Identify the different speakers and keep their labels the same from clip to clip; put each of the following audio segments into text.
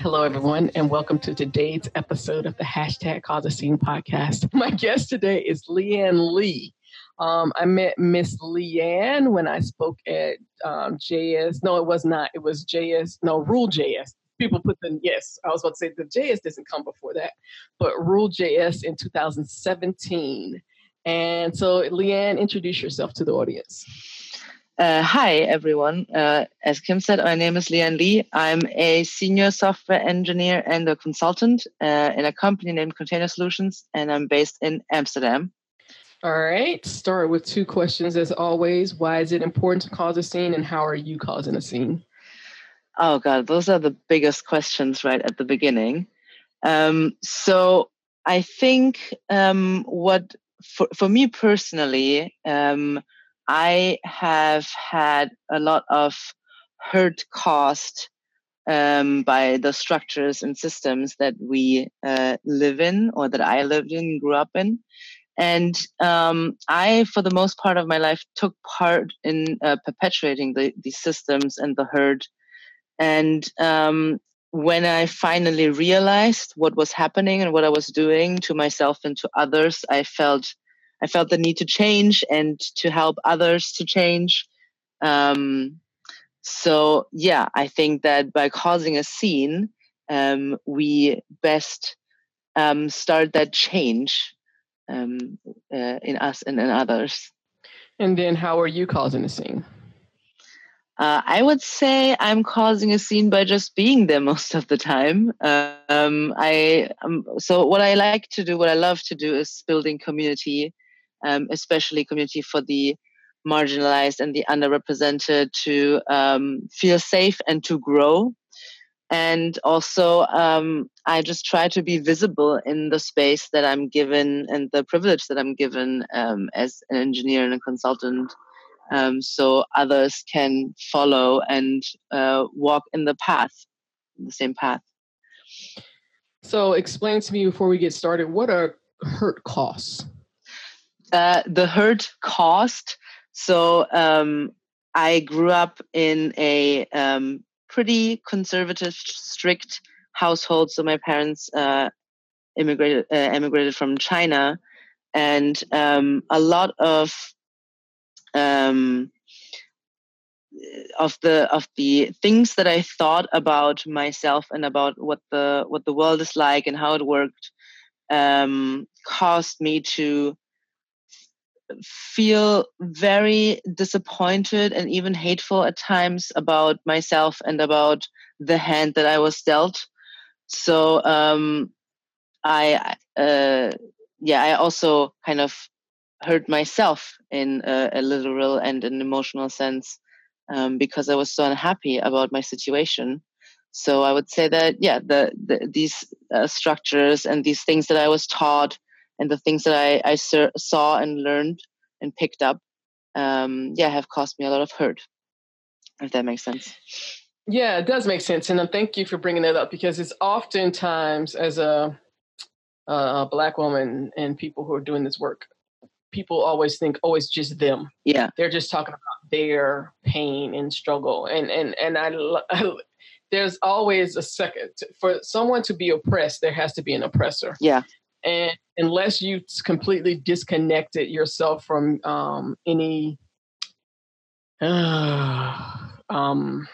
Speaker 1: Hello, everyone, and welcome to today's episode of the hashtag Cause a Scene podcast. My guest today is Leanne Lee. Um, I met Miss Leanne when I spoke at um, JS. No, it was not. It was JS. No, RuhrJS. People put the yes. I was about to say the JS doesn't come before that, but RuhrJS in 2017. And so, Leanne, introduce yourself to the audience.
Speaker 2: Uh, hi, everyone. Uh, as Kim said, my name is Leanne Lee. I'm a senior software engineer and a consultant uh, in a company named Container Solutions, and I'm based in Amsterdam.
Speaker 1: All right. Start with two questions as always. Why is it important to cause a scene, and how are you causing a scene?
Speaker 2: Oh, God, those are the biggest questions right at the beginning. Um, so I think um, what, for, for me personally, um, I have had a lot of hurt caused um, by the structures and systems that we uh, live in or that I lived in, grew up in. And um, I, for the most part of my life, took part in uh, perpetuating the, these systems and the hurt. And um, when I finally realized what was happening and what I was doing to myself and to others, I felt I felt the need to change and to help others to change. Um, so yeah, I think that by causing a scene, um, we best um, start that change um, uh, in us and in others.
Speaker 1: And then, how are you causing a scene?
Speaker 2: Uh, I would say I'm causing a scene by just being there most of the time. Um, I um, so what I like to do, what I love to do, is building community um, especially community for the marginalized and the underrepresented to um, feel safe and to grow. And also, um, I just try to be visible in the space that I'm given and the privilege that I'm given um, as an engineer and a consultant. Um, so others can follow and uh, walk in the path, the same path.
Speaker 1: So, explain to me before we get started what are hurt costs?
Speaker 2: Uh, the hurt cost. So um, I grew up in a um, pretty conservative, strict household. So my parents uh, immigrated uh, from China, and um, a lot of um, of the of the things that I thought about myself and about what the what the world is like and how it worked um, caused me to feel very disappointed and even hateful at times about myself and about the hand that I was dealt. So um, I, uh, yeah, I also kind of hurt myself in a, a literal and an emotional sense um, because I was so unhappy about my situation. So I would say that yeah, the, the these uh, structures and these things that I was taught and the things that I, I ser- saw and learned and picked up, um, yeah, have caused me a lot of hurt. If that makes sense.
Speaker 1: Yeah, it does make sense, and thank you for bringing that up because it's oftentimes as a, a black woman and people who are doing this work, people always think, oh, it's just them.
Speaker 2: Yeah,
Speaker 1: they're just talking about their pain and struggle, and and and I, I there's always a second for someone to be oppressed. There has to be an oppressor.
Speaker 2: Yeah,
Speaker 1: and unless you completely disconnected yourself from um, any uh, um,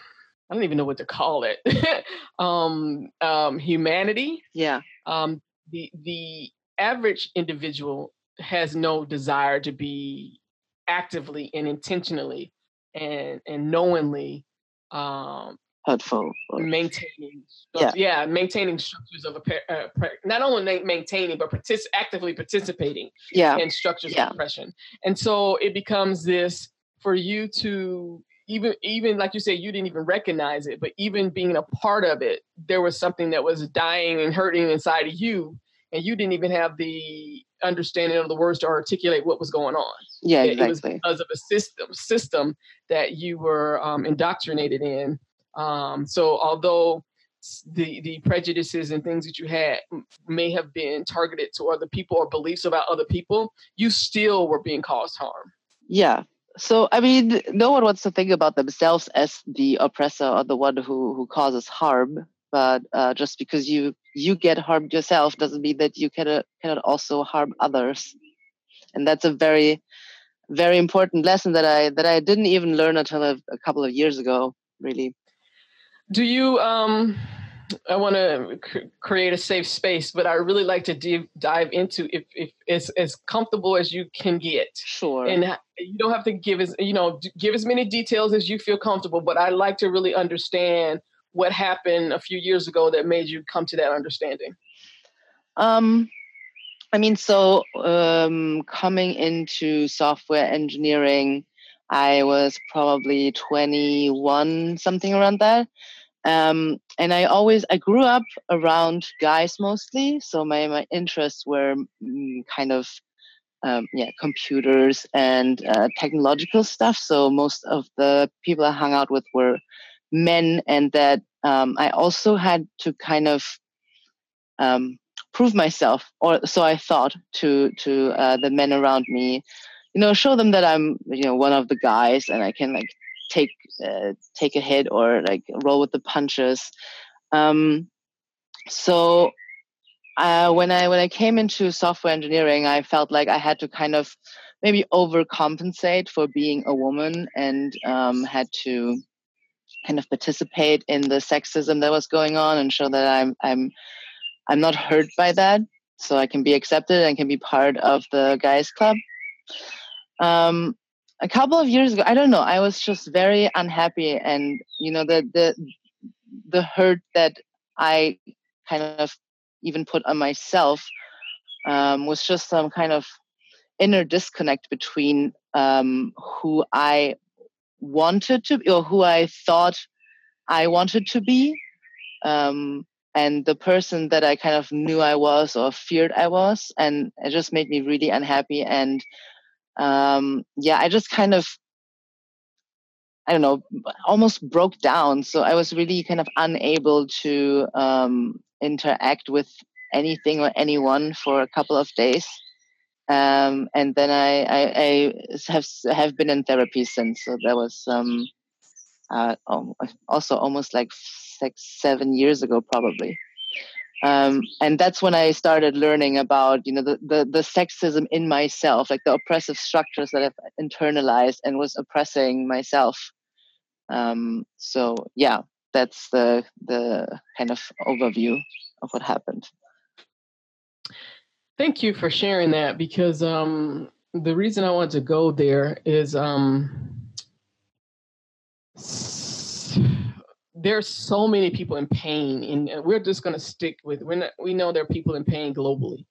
Speaker 1: I don't even know what to call it. um, um, humanity.
Speaker 2: Yeah.
Speaker 1: Um, the the average individual has no desire to be actively and intentionally and and knowingly um,
Speaker 2: hurtful.
Speaker 1: Maintaining, yeah. yeah, maintaining structures of a uh, not only maintaining but partic- actively participating
Speaker 2: yeah.
Speaker 1: in structures
Speaker 2: yeah.
Speaker 1: of oppression, and so it becomes this for you to even even like you say you didn't even recognize it, but even being a part of it, there was something that was dying and hurting inside of you, and you didn't even have the understanding of the words to articulate what was going on.
Speaker 2: Yeah, exactly.
Speaker 1: It was because of a system system that you were um, indoctrinated in. Um, so although the the prejudices and things that you had may have been targeted to other people or beliefs about other people, you still were being caused harm.
Speaker 2: Yeah. So I mean, no one wants to think about themselves as the oppressor or the one who who causes harm. But uh, just because you you get harmed yourself doesn't mean that you cannot cannot also harm others. And that's a very very important lesson that I that I didn't even learn until a, a couple of years ago. Really.
Speaker 1: Do you? Um, I want to c- create a safe space, but I really like to div- dive into if if it's as comfortable as you can get.
Speaker 2: Sure.
Speaker 1: and you don't have to give as you know give as many details as you feel comfortable but i like to really understand what happened a few years ago that made you come to that understanding
Speaker 2: Um, I mean, so um, coming into software engineering, I was probably 21, something around that. Um, and I always, I grew up around guys mostly. So my, my interests were mm, kind of, um, yeah, computers and uh, technological stuff. So most of the people I hung out with were men, and that um, I also had to kind of um, prove myself, or so I thought to to uh, the men around me. You know, show them that I'm you know one of the guys, and I can like take uh, take a hit or like roll with the punches. Um, so uh, when I when I came into software engineering, I felt like I had to kind of maybe overcompensate for being a woman and um, had to kind of participate in the sexism that was going on and show that I'm I'm I'm not hurt by that, so I can be accepted and can be part of the guys club. Um, a couple of years ago, I don't know, I was just very unhappy, and you know the the the hurt that I kind of even put on myself um, was just some kind of inner disconnect between um, who I wanted to be or who I thought I wanted to be um, and the person that I kind of knew I was or feared I was. And it just made me really unhappy. And um, yeah, I just kind of, I don't know, almost broke down. So I was really kind of unable to um, interact with anything or anyone for a couple of days. Um, and then I, I, I have have been in therapy since. So that was um, uh, also almost like six, seven years ago, probably. Um, and that's when I started learning about, you know, the, the, the sexism in myself, like the oppressive structures that I've internalized and was oppressing myself. Um, so yeah, that's the the kind of overview of what happened.
Speaker 1: thank you for sharing that because um, the reason i wanted to go there is um, there's so many people in pain and we're just going to stick with we're not, we know there are people in pain globally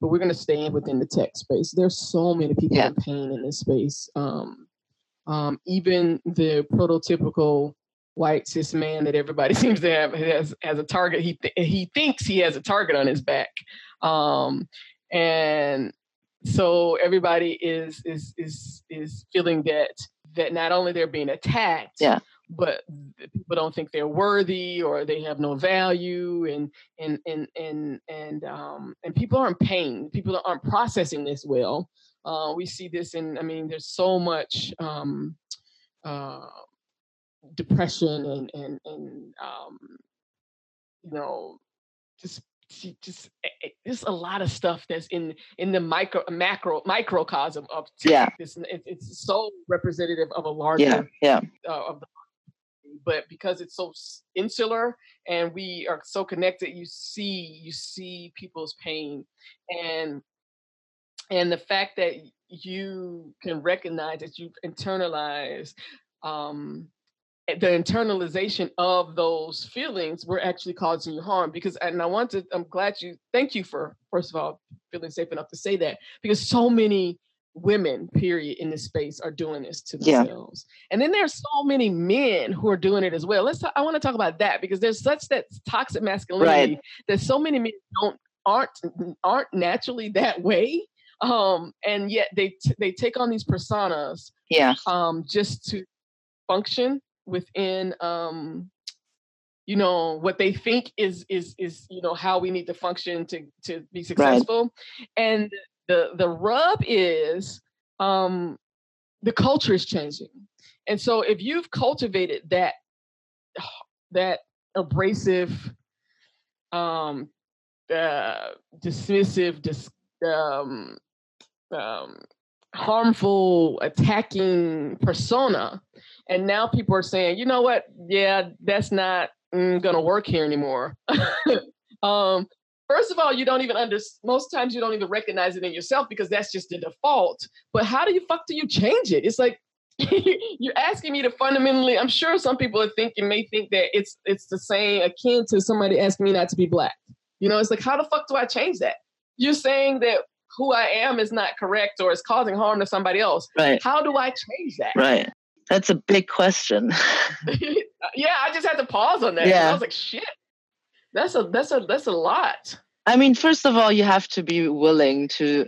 Speaker 1: but we're going to stay in within the tech space there's so many people
Speaker 2: Yeah.
Speaker 1: in pain in this space um, um, even the prototypical white cis man that everybody seems to have has, has a target he, th- he thinks he has a target on his back um, and so everybody is is is is feeling that that not only they're being attacked
Speaker 2: Yeah.
Speaker 1: But people don't think they're worthy or they have no value and and and and and um and people are in pain people aren't processing this well uh, we see this in i mean there's so much um uh depression and and and um you know just just eh, eh, there's a lot of stuff that's in in the micro macro microcosm of tech.
Speaker 2: Yeah.
Speaker 1: It's, it's so representative of a larger
Speaker 2: Yeah, yeah,
Speaker 1: uh, of the but because it's so insular and we are so connected you see you see people's pain. And and the fact that you can recognize that you've internalized um eh, the internalization of those feelings were actually causing you harm because and i want to i'm glad you thank you for first of all feeling safe enough to say that because so many women period in this space are doing this to
Speaker 2: Yeah.
Speaker 1: themselves. And then there's so many men who are doing it as well. Let's talk, i want to talk about that because there's such that toxic masculinity that so many men don't aren't aren't naturally that way. Um and yet they t- they take on these personas
Speaker 2: yeah.
Speaker 1: um just to function within um you know what they think is is is you know how we need to function to to be successful. Right. and the the rub is um the culture is changing. And so if you've cultivated that that abrasive um uh dismissive dis, um um harmful attacking persona and now people are saying you know what? Yeah that's not mm, gonna work here anymore. Um first of all you don't even under most times you don't even recognize it in yourself because that's just the default but how do you fuck do you change it it's like you're asking me to fundamentally i'm sure some people are thinking may think that it's it's the same akin to somebody asking me not to be black you know it's like how the fuck do i change that you're saying that who I am is not correct or is causing harm to somebody else.
Speaker 2: Right.
Speaker 1: How do I change that?
Speaker 2: Right. That's a big question.
Speaker 1: yeah, I just had to pause on that. Yeah. I was like, shit. That's a that's a that's a lot.
Speaker 2: I mean, first of all, you have to be willing to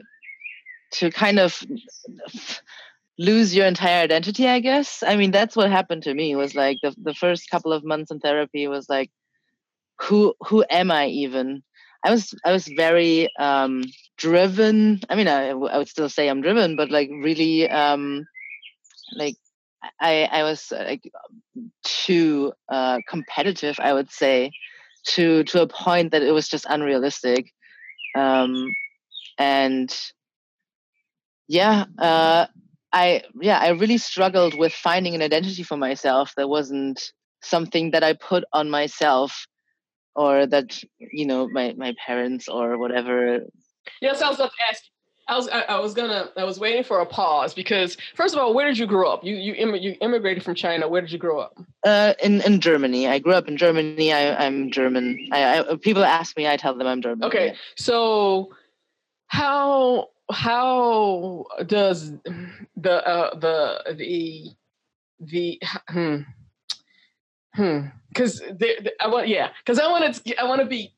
Speaker 2: to kind of lose your entire identity, I guess. I mean, that's what happened to me. Was like the the first couple of months in therapy was like who who am I even? I was I was very um, driven. I mean, I, I would still say I'm driven, but like really, um, like I I was like too uh, competitive. I would say to to a point that it was just unrealistic, um, and yeah. Uh, I yeah, I really struggled with finding an identity for myself that wasn't something that I put on myself or that you know my my parents or whatever
Speaker 1: going to ask I was I, I, was gonna I was waiting for a pause because first of all, where did you grow up? You you Im- you immigrated from China. Where did you grow up?
Speaker 2: Uh, in in Germany. I grew up in Germany. I I'm German. I, I people ask me, I tell them I'm German.
Speaker 1: Okay, yeah. so how how does the uh, the the the hmm, Hmm. Because I want, yeah. Because I want to, I want to be,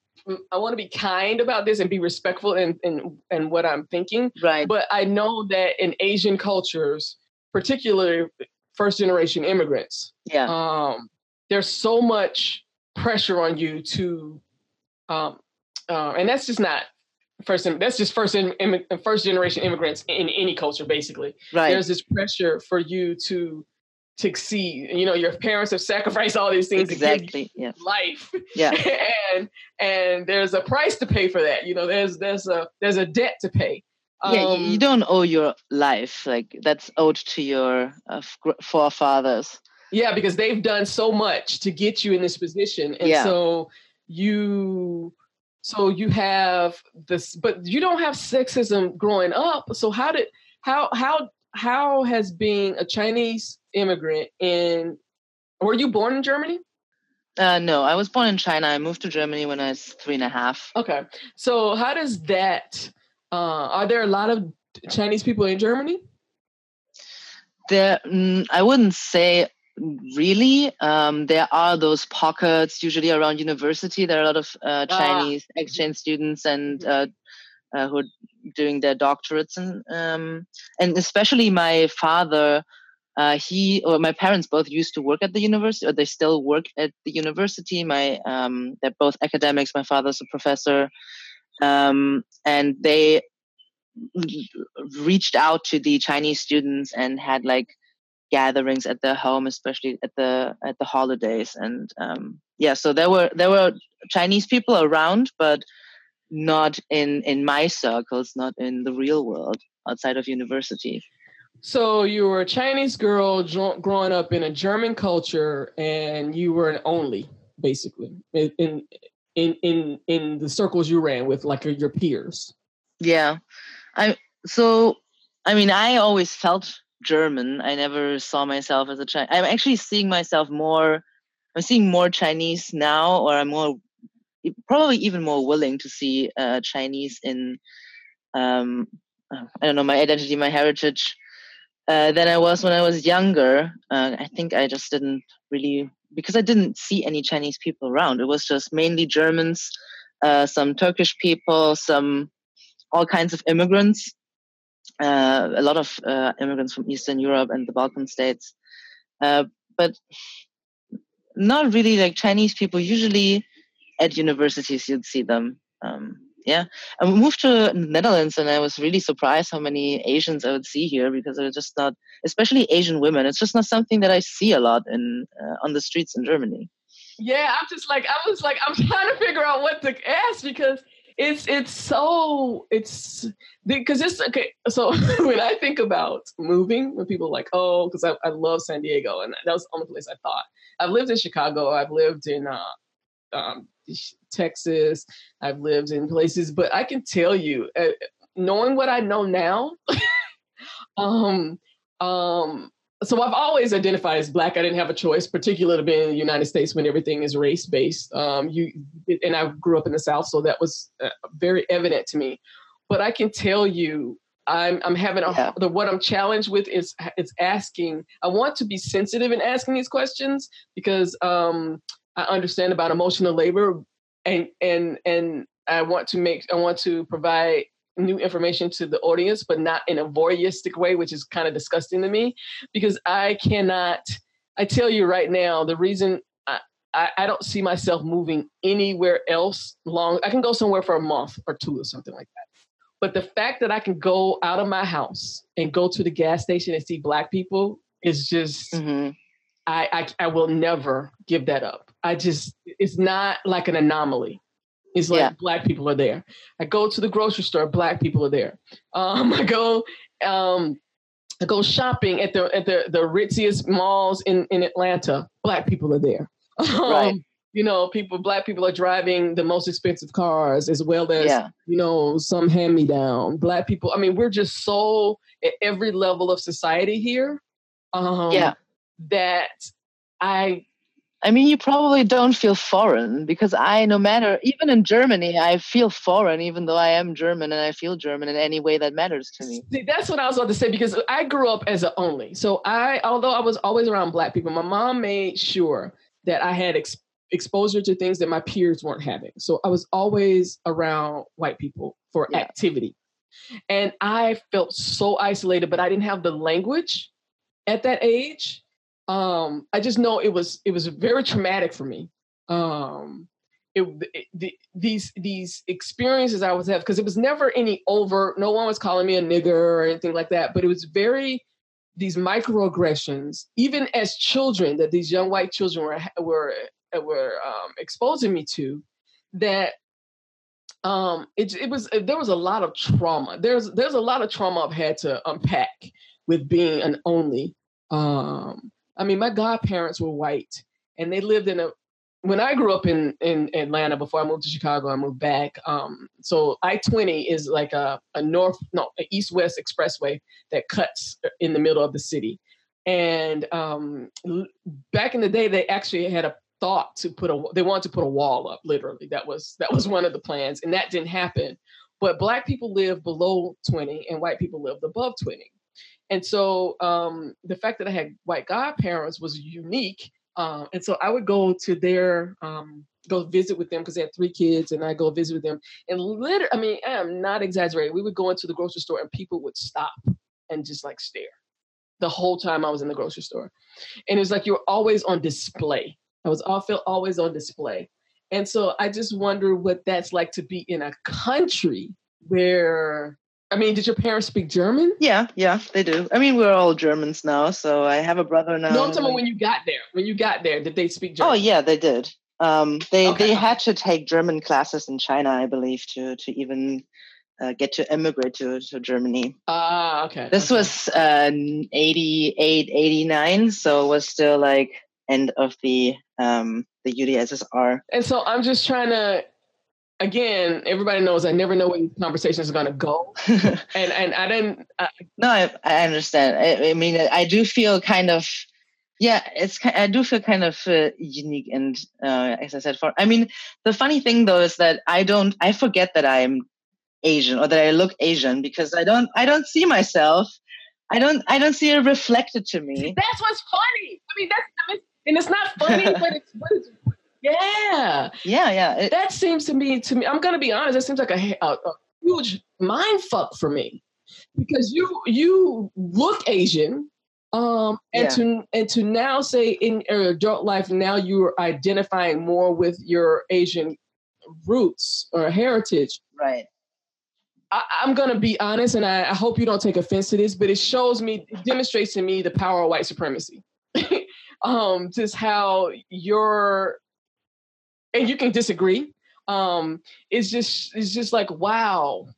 Speaker 1: I want to be kind about this and be respectful in, in in what I'm thinking.
Speaker 2: Right.
Speaker 1: But I know that in Asian cultures, particularly first generation immigrants,
Speaker 2: yeah,
Speaker 1: um, there's so much pressure on you to, um, uh, and that's just not first. That's just first in, first generation immigrants in any culture, basically.
Speaker 2: Right.
Speaker 1: There's this pressure for you to succeed. You know, your parents have sacrificed all these things
Speaker 2: exactly.
Speaker 1: to give
Speaker 2: yeah.
Speaker 1: life.
Speaker 2: Yeah.
Speaker 1: and and there's a price to pay for that. You know, there's there's a there's a debt to pay.
Speaker 2: Yeah, um, you don't owe your life. Like that's owed to your uh, forefathers.
Speaker 1: Yeah, because they've done so much to get you in this position, and
Speaker 2: yeah.
Speaker 1: so you so you have this but you don't have sexism growing up so how did how how how has being a chinese immigrant in were you born in Germany?
Speaker 2: Uh, no, I was born in China. I moved to Germany when I was three and a half.
Speaker 1: Okay. So how does that uh, are there a lot of Chinese people in Germany?
Speaker 2: There mm, I wouldn't say really. Um, there are those pockets usually around university. There are a lot of uh, ah. Chinese ah. exchange students and mm-hmm. uh, uh, who are doing their doctorates and um, and especially my father uh, he or my parents both used to work at the university or they still work at the university. My um, they're both academics. My father's a professor. Um, and they reached out to the chinese students and had like gatherings at their home especially at the at the holidays. And um, yeah so there were there were chinese people around but not in in my circles not in the real world outside of university
Speaker 1: so you were a Chinese girl growing up in a German culture, and you were an only, basically, in in in in the circles you ran with, like your peers.
Speaker 2: Yeah, I so I mean I always felt German. I never saw myself as a Chinese. I'm actually seeing myself more. I'm seeing more Chinese now, or I'm more probably even more willing to see uh, Chinese in um, I don't know my identity, my heritage uh, than I was when I was younger. Uh, I think I just didn't really because I didn't see any Chinese people around. It was just mainly Germans uh, some Turkish people, some all kinds of immigrants, uh, a lot of uh, immigrants from Eastern Europe and the Balkan states, but not really like Chinese people. Usually at universities, you'd see them. Um, yeah, I moved to Netherlands and I was really surprised how many Asians I would see here because they're just not, especially Asian women. It's just not something that I see a lot in uh, on the streets in Germany.
Speaker 1: Yeah, I'm just like I was like I'm trying to figure out what to ask because it's it's so it's because it's okay. So when I think about moving, when people like, oh, because I, I love San Diego and that was the only place I thought. I've lived in Chicago. I've lived in uh, um, Texas. I've lived in places, but I can tell you, uh, knowing what I know now, um, um, so I've always identified as black. I didn't have a choice, particularly being in the United States when everything is race based. Um, you and I grew up in the South, so that was uh, very evident to me. But I can tell you, I'm I'm having a yeah. the what I'm challenged with is is asking. I want to be sensitive in asking these questions because um, I understand about emotional labor, and and and I want to make I want to provide new information to the audience, but not in a voyeuristic way, which is kind of disgusting to me, because I cannot. I tell you right now, the reason I, I, I don't see myself moving anywhere else long. I can go somewhere for a month or two or something like that. But the fact that I can go out of my house and go to the gas station and see black people is just mm-hmm. I, I I will never give that up. I just it's not like an anomaly. It's like yeah. black people are there. I go to the grocery store, black people are there. Um, I go um, I go shopping at the at the the ritziest malls in in Atlanta. Black people are there. Um, right. You know, people black people are driving the most expensive cars as well as yeah. you know some hand me down. Black people. I mean, we're just so at every level of society here. Um, yeah. That I
Speaker 2: I mean, you probably don't feel foreign because I, no matter, even in Germany, I feel foreign, even though I am German and I feel German in any way that matters to me.
Speaker 1: See, that's what I was about to say because I grew up as an only. So I, although I was always around Black people, my mom made sure that I had ex- exposure to things that my peers weren't having. So I was always around white people for yeah. activity. And I felt so isolated, but I didn't have the language at that age um, I just know it was it was very traumatic for me. Um, it, it the, these these experiences I was having because it was never any overt. No one was calling me a nigger or anything like that. But it was very these microaggressions, even as children, that these young white children were were were um, exposing me to. That um, it it was there was a lot of trauma. There's there's a lot of trauma I've had to unpack with being an only. Um, I mean, my godparents were white and they lived in a when I grew up in, in Atlanta before I moved to Chicago, I moved back. Um, so I twenty is like a, a north, no, east west expressway that cuts in the middle of the city. And um, back in the day, they actually had a thought to put a they wanted to put a wall up. Literally, that was that was one of the plans, and that didn't happen. But black people live below twenty, and white people lived above twenty. And so um, the fact that I had white godparents was unique. Uh, and so I would go to their, um, go visit with them because they had three kids and I go visit with them. And literally, I mean, I am not exaggerating. We would go into the grocery store and people would stop and just like stare the whole time I was in the grocery store. And it was like you're always on display. I was all felt always on display. And so I just wonder what that's like to be in a country where I mean, did your parents speak German?
Speaker 2: Yeah, yeah, they do. I mean, we're all Germans now, so I have a brother now.
Speaker 1: No, I'm talking when you got there. When you got there, did they speak
Speaker 2: German? Oh yeah, they did. Um, they okay. they had to take German classes in China, I believe, to to even uh, get to immigrate to, to Germany.
Speaker 1: Ah, uh, okay.
Speaker 2: This
Speaker 1: okay.
Speaker 2: was uh, 88, 89, so it was still like end of the um, the UdSSR.
Speaker 1: And so I'm just trying to again, everybody knows I never know where these conversations are going to go, and and I didn't. Uh,
Speaker 2: no, I, I understand. I, I, mean, I do feel kind of, yeah, it's. I do feel kind of uh, unique, and uh, as I said, for I mean, the funny thing though is that I don't. I forget that I'm Asian or that I look Asian because I don't. I don't see myself. I don't. I don't see it reflected to me.
Speaker 1: That's what's funny. I mean, that's. I mean, and it's not funny, but it's, but it's Yeah.
Speaker 2: Yeah, yeah. It,
Speaker 1: that seems to me to me. I'm gonna be honest. That seems like a, a, a huge mind fuck for me because you you look Asian, um, and
Speaker 2: Yeah.
Speaker 1: to and to now say in your adult life now you're identifying more with your Asian roots or heritage.
Speaker 2: right.
Speaker 1: I, I'm gonna be honest, and I, I hope you don't take offense to this, but it shows me, it demonstrates to me the power of white supremacy. um, just how your and you can disagree. Um, it's just it's just like wow,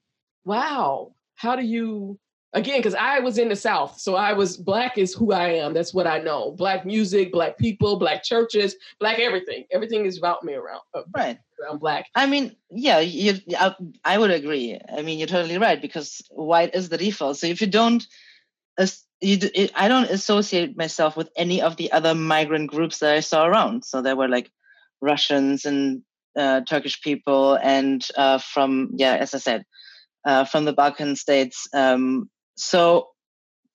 Speaker 1: wow. How do you again? Because I was in the South, so I was black is who I am. That's what I know. Black music, black people, black churches, black everything. Everything is about me around uh,
Speaker 2: Right.
Speaker 1: around black.
Speaker 2: I mean, yeah, you, I, I would agree. I mean, you're totally right because white is the default. So if you don't, as you, d- I don't associate myself with any of the other migrant groups that I saw around. So there were like Russians and uh, Turkish people, and uh, from yeah, as I said, uh, from the Balkan states. Um, so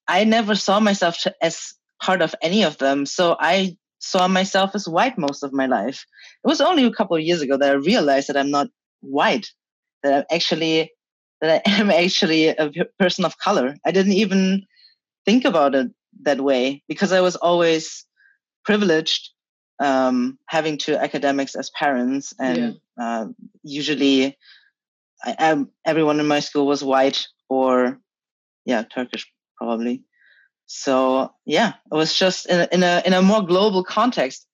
Speaker 2: I never saw myself as part of any of them. So I saw myself as white most of my life. It was only a couple of years ago that I realized that I'm not white, that I'm actually that I am actually a person of color. I didn't even think about it that way because I was always privileged, um, having two academics as parents, and uh, usually I, I, everyone in my school was white or yeah, Turkish probably. So yeah, it was just in a, in a in a more global context,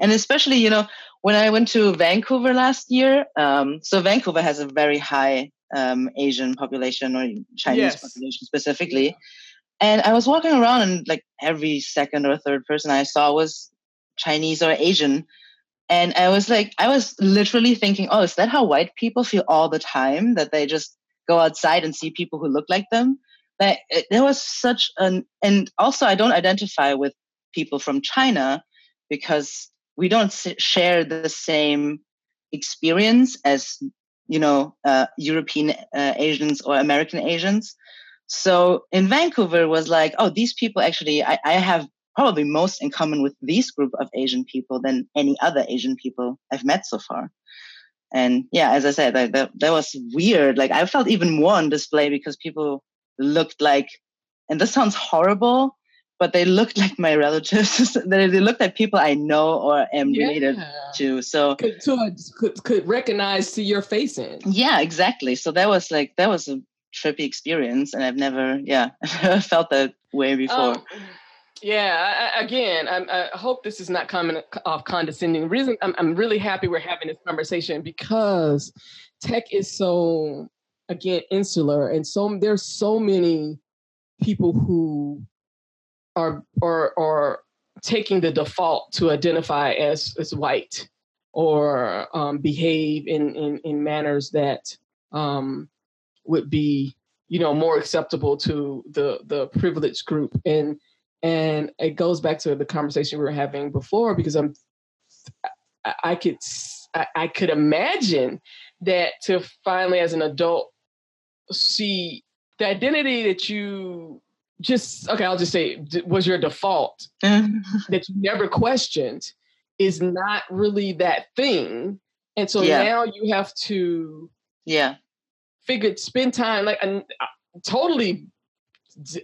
Speaker 2: and especially you know when I went to Vancouver last year. Um, so Vancouver has a very high um, Asian population or Chinese
Speaker 1: Yes.
Speaker 2: population specifically, and I was walking around and like every second or third person I saw was Chinese or Asian. And I was like, I was literally thinking, oh, is that how white people feel all the time? That they just go outside and see people who look like them? That it, there was such an, and also I don't identify with people from China because we don't share the same experience as, you know, uh, European uh, Asians or American Asians. So in Vancouver was like, oh, these people actually, I, I have probably most in common with these group of Asian people than any other Asian people I've met so far. And yeah, as I said, that, that was weird. Like I felt even more on display because people looked like, and this sounds horrible, but they looked like my relatives. they, they looked like people I know or am related to. So
Speaker 1: Could, to, could could recognize to your face in.
Speaker 2: yeah, exactly. So that was like that was a trippy experience, and I've never, yeah, felt that way before.
Speaker 1: Um, yeah, I, I- again, I'm, I hope this is not coming off condescending. Reason I'm, I'm really happy we're having this conversation because tech is so, again, insular, and so there's so many people who are are are taking the default to identify as as white or um, behave in, in in manners that um, would be you know more acceptable to the the privileged group and and it goes back to the conversation we were having before because i'm i, I could I, I could imagine that to finally as an adult see the identity that you just okay i'll just say was your default that you never questioned is not really that thing. And so
Speaker 2: Yeah.
Speaker 1: now you have to
Speaker 2: yeah,
Speaker 1: figure spend time like and uh, totally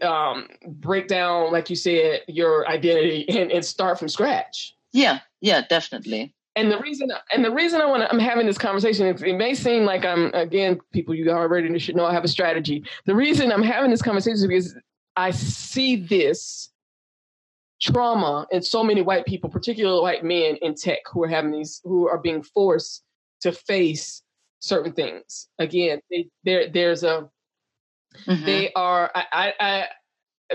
Speaker 1: um break down like you said your identity and, and start from scratch.
Speaker 2: Yeah, yeah, definitely.
Speaker 1: and the reason and the reason i want to i'm having this conversation it, it may seem like i'm again people you already should know i have a strategy. The reason i'm having this conversation is because i see this trauma in so many white people particularly white men in tech who are having these who are being forced to face certain things. Again they, there there's a
Speaker 2: Mhm.
Speaker 1: they are I, I, I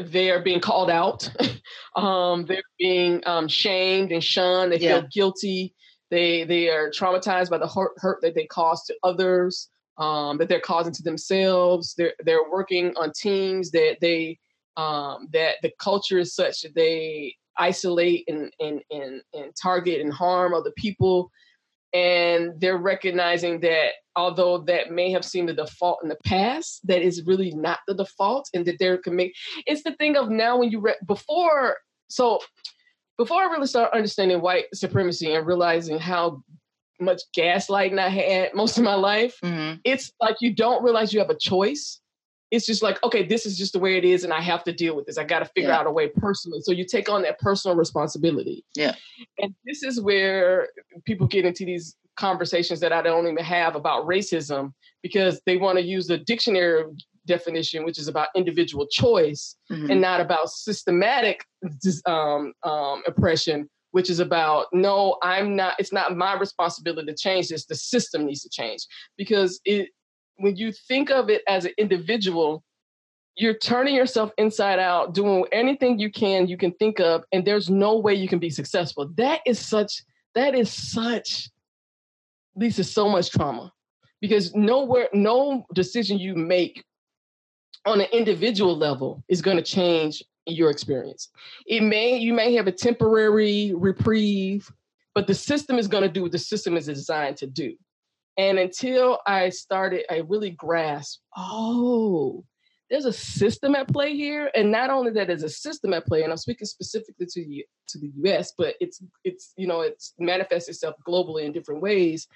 Speaker 1: they are being called out. Um they're being um shamed and shunned. They
Speaker 2: Yeah.
Speaker 1: feel guilty. They they are traumatized by the hurt, hurt that they cause to others um that they're causing to themselves. They're they're working on teams that they um that the culture is such that they isolate and and and, and target and harm other people and they're recognizing that although that may have seemed the default in the past that is really not the default and that there can make it's the thing of now when you re- before so before I really started understanding white supremacy and realizing how much gaslighting I had most of my life, mm-hmm. it's like you don't realize you have a choice. It's just like, okay, this is just the way it is, and I have to deal with this. I got to figure yeah. out a way personally. So you take on that personal responsibility.
Speaker 2: Yeah.
Speaker 1: And this is where people get into these conversations that I don't even have about racism because they want to use the dictionary definition, which is about individual choice mm-hmm. and not about systematic um, um, oppression, which is about no, I'm not. It's not my responsibility to change this. The system needs to change because it. When you think of it as an individual, you're turning yourself inside out, doing anything you can you can think of, and there's no way you can be successful. That is such. That is such. this is so much trauma because nowhere, no decision you make on an individual level is going to change your experience. It may you may have a temporary reprieve, but the system is going to do what the system is designed to do. And until I started, I really grasped, oh, there's a system at play here, and not only that, there's a system at play. And I'm speaking specifically to the to the U.S., but it's it's you know it's manifests itself globally in different ways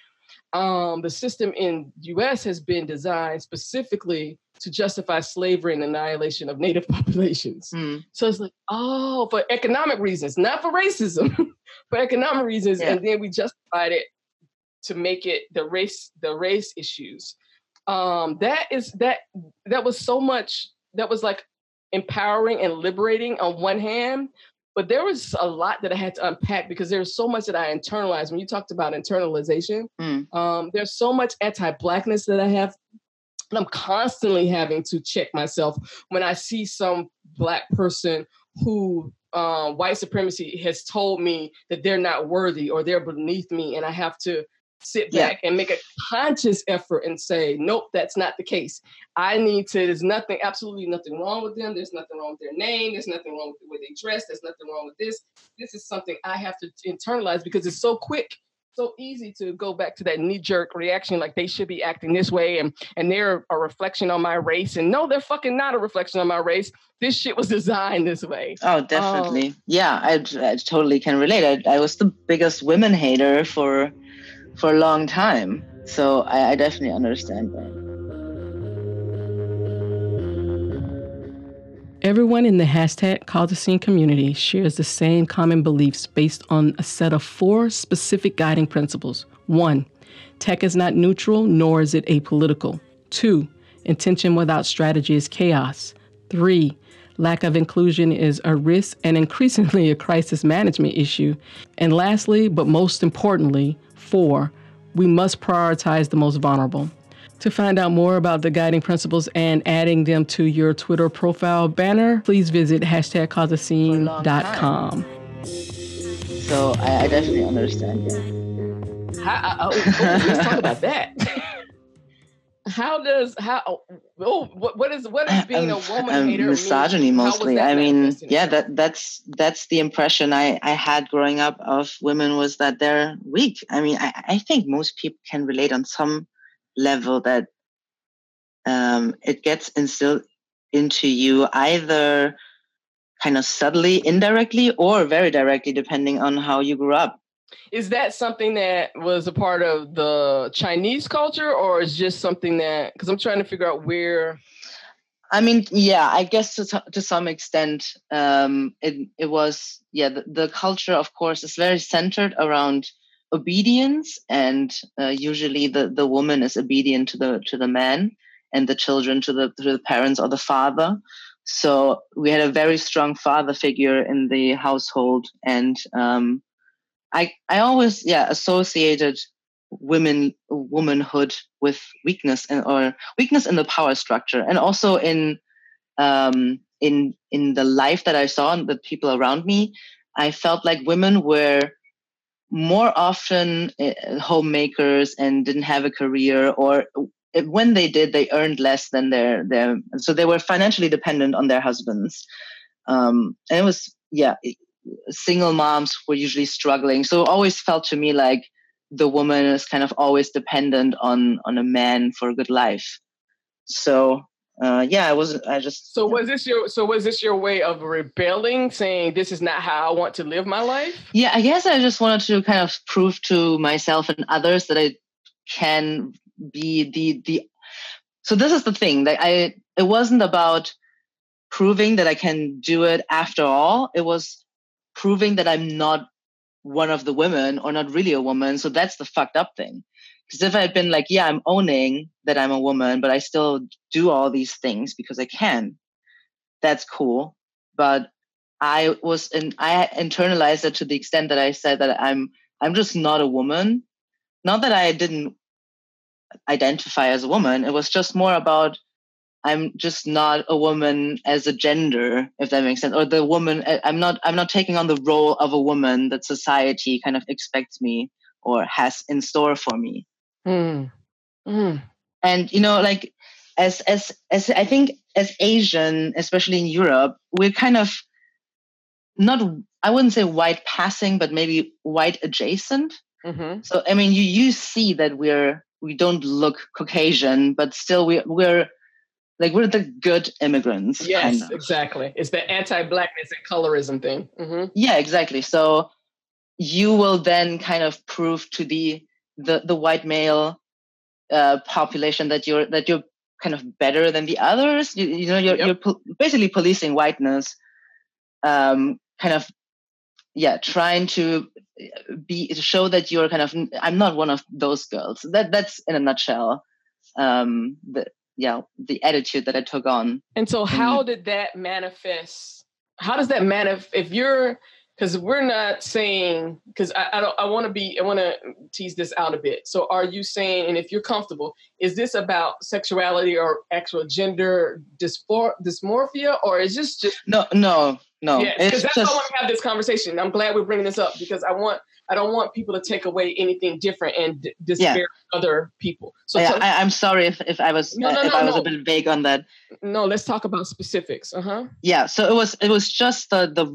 Speaker 1: um, the system in U.S. has been designed specifically to justify slavery and annihilation of Native populations. Mm. So it's like, oh, for economic reasons, not for racism, for economic reasons, yeah. and then we justified it to make it the race the race issues. Um, that is that that was so much that was like empowering and liberating on one hand, but there was a lot that I had to unpack because there's so much that I internalized. When you talked about internalization, mm. um, there's so much anti-blackness that I have. And I'm constantly having to check myself when I see some black person who uh, white supremacy has told me that they're not worthy or they're beneath me, and I have to sit back yeah. and make a conscious effort and say, nope, that's not the case. I need to, there's nothing, absolutely nothing wrong with them. There's nothing wrong with their name. There's nothing wrong with the way they dress. There's nothing wrong with this. This is something I have to internalize because it's so quick so easy to go back to that knee-jerk reaction like they should be acting this way and and they're a reflection on my race and no they're fucking not a reflection on my race this shit was designed this way
Speaker 2: oh definitely um, yeah I, I, totally can relate I, I was the biggest women hater for for a long time. So I, I definitely understand that.
Speaker 1: Everyone in the hashtag Cause a Scene community shares the same common beliefs based on a set of four specific guiding principles. One, tech is not neutral, nor is it apolitical. Two, intention without strategy is chaos. Three, lack of inclusion is a risk and increasingly a crisis management issue. And lastly, but most importantly, Four, we must prioritize the most vulnerable. To find out more about the guiding principles and adding them to your Twitter profile banner, please visit hashtag causethescene.com.
Speaker 2: So I, I, definitely understand that.
Speaker 1: How, oh, oh, let's talk about that. how does how oh what, what is what is being um, a woman um, hater
Speaker 2: misogyny
Speaker 1: mean?
Speaker 2: mostly. i mean yeah that that's that's the impression i i had growing up of women was that they're weak. I mean i, I think most people can relate on some level that um it gets instilled into you either kind of subtly indirectly or very directly depending on how you grew up
Speaker 1: is that something that was a part of the Chinese culture, or is just something that? Because I'm trying to figure out where.
Speaker 2: I mean, yeah, I guess to to some extent, um, it it was yeah. The, the culture, of course, is very centered around obedience, and uh, usually the the woman is obedient to the to the man, and the children to the to the parents or the father. So we had a very strong father figure in the household, and um, I I always yeah associated women womanhood with weakness and or weakness in the power structure and also in um, in in the life that I saw and the people around me, I felt like women were more often uh, homemakers and didn't have a career or when they did they earned less than their their so they were financially dependent on their husbands. Um, and it was yeah single moms were usually struggling. So it always felt to me like the woman is kind of always dependent on on a man for a good life. So uh, yeah, I was. I just.
Speaker 1: So was this your? So was this your way of rebelling, saying this is not how I want to live my life?
Speaker 2: Yeah, I guess I just wanted to kind of prove to myself and others that I can be the the. So this is the thing that I. It wasn't about proving that I can do it after all. It was proving that I'm not one of the women or not really a woman. So that's the fucked up thing. Because if I had been like, yeah, I'm owning that I'm a woman, but I still do all these things because I can, that's cool. But I was and I internalized it to the extent that I said that I'm I'm just not a woman. Not that I didn't identify as a woman. It was just more about I'm just not a woman as a gender, if that makes sense. Or the woman I'm not I'm not taking on the role of a woman that society kind of expects me or has in store for me.
Speaker 1: Mm. Mm.
Speaker 2: And you know, like as as as I think as Asian, especially in Europe, we're kind of not I wouldn't say white passing, but maybe white adjacent.
Speaker 1: Mm-hmm.
Speaker 2: So I mean, you you see that we're we don't look Caucasian, but still we we're like we're the good immigrants.
Speaker 1: Yes,
Speaker 2: kind of.
Speaker 1: exactly. It's the anti-blackness and colorism thing. Mm-hmm.
Speaker 2: Yeah, exactly. So you will then kind of prove to the the the white male uh, population that you're that you're kind of better than the others. You, you know, you're
Speaker 1: Yep.
Speaker 2: you're po- basically policing whiteness. Um, kind of, yeah, trying to be to show that you're kind of. I'm not one of those girls. That that's in a nutshell. Um, the yeah, the attitude that I took on.
Speaker 1: And so, mm-hmm. how did that manifest? How does that manifest? If you're, because we're not saying, because I, I don't, I want to be, I want to tease this out a bit. So, are you saying, and if you're comfortable, is this about sexuality or actual gender dysphor- dysmorphia, or is this just?
Speaker 2: No, no, no.
Speaker 1: Yes, because
Speaker 2: it's
Speaker 1: that's why I want to have this conversation. I'm glad we're bringing this up because I want, I don't want people to take away anything different and d- disparage other people. So,
Speaker 2: yeah,
Speaker 1: tell-
Speaker 2: I, I'm sorry if, if I was
Speaker 1: No, no,
Speaker 2: uh, if
Speaker 1: no,
Speaker 2: I was a bit vague on that.
Speaker 1: no, let's talk about specifics. Uh huh.
Speaker 2: yeah so it was it was just the the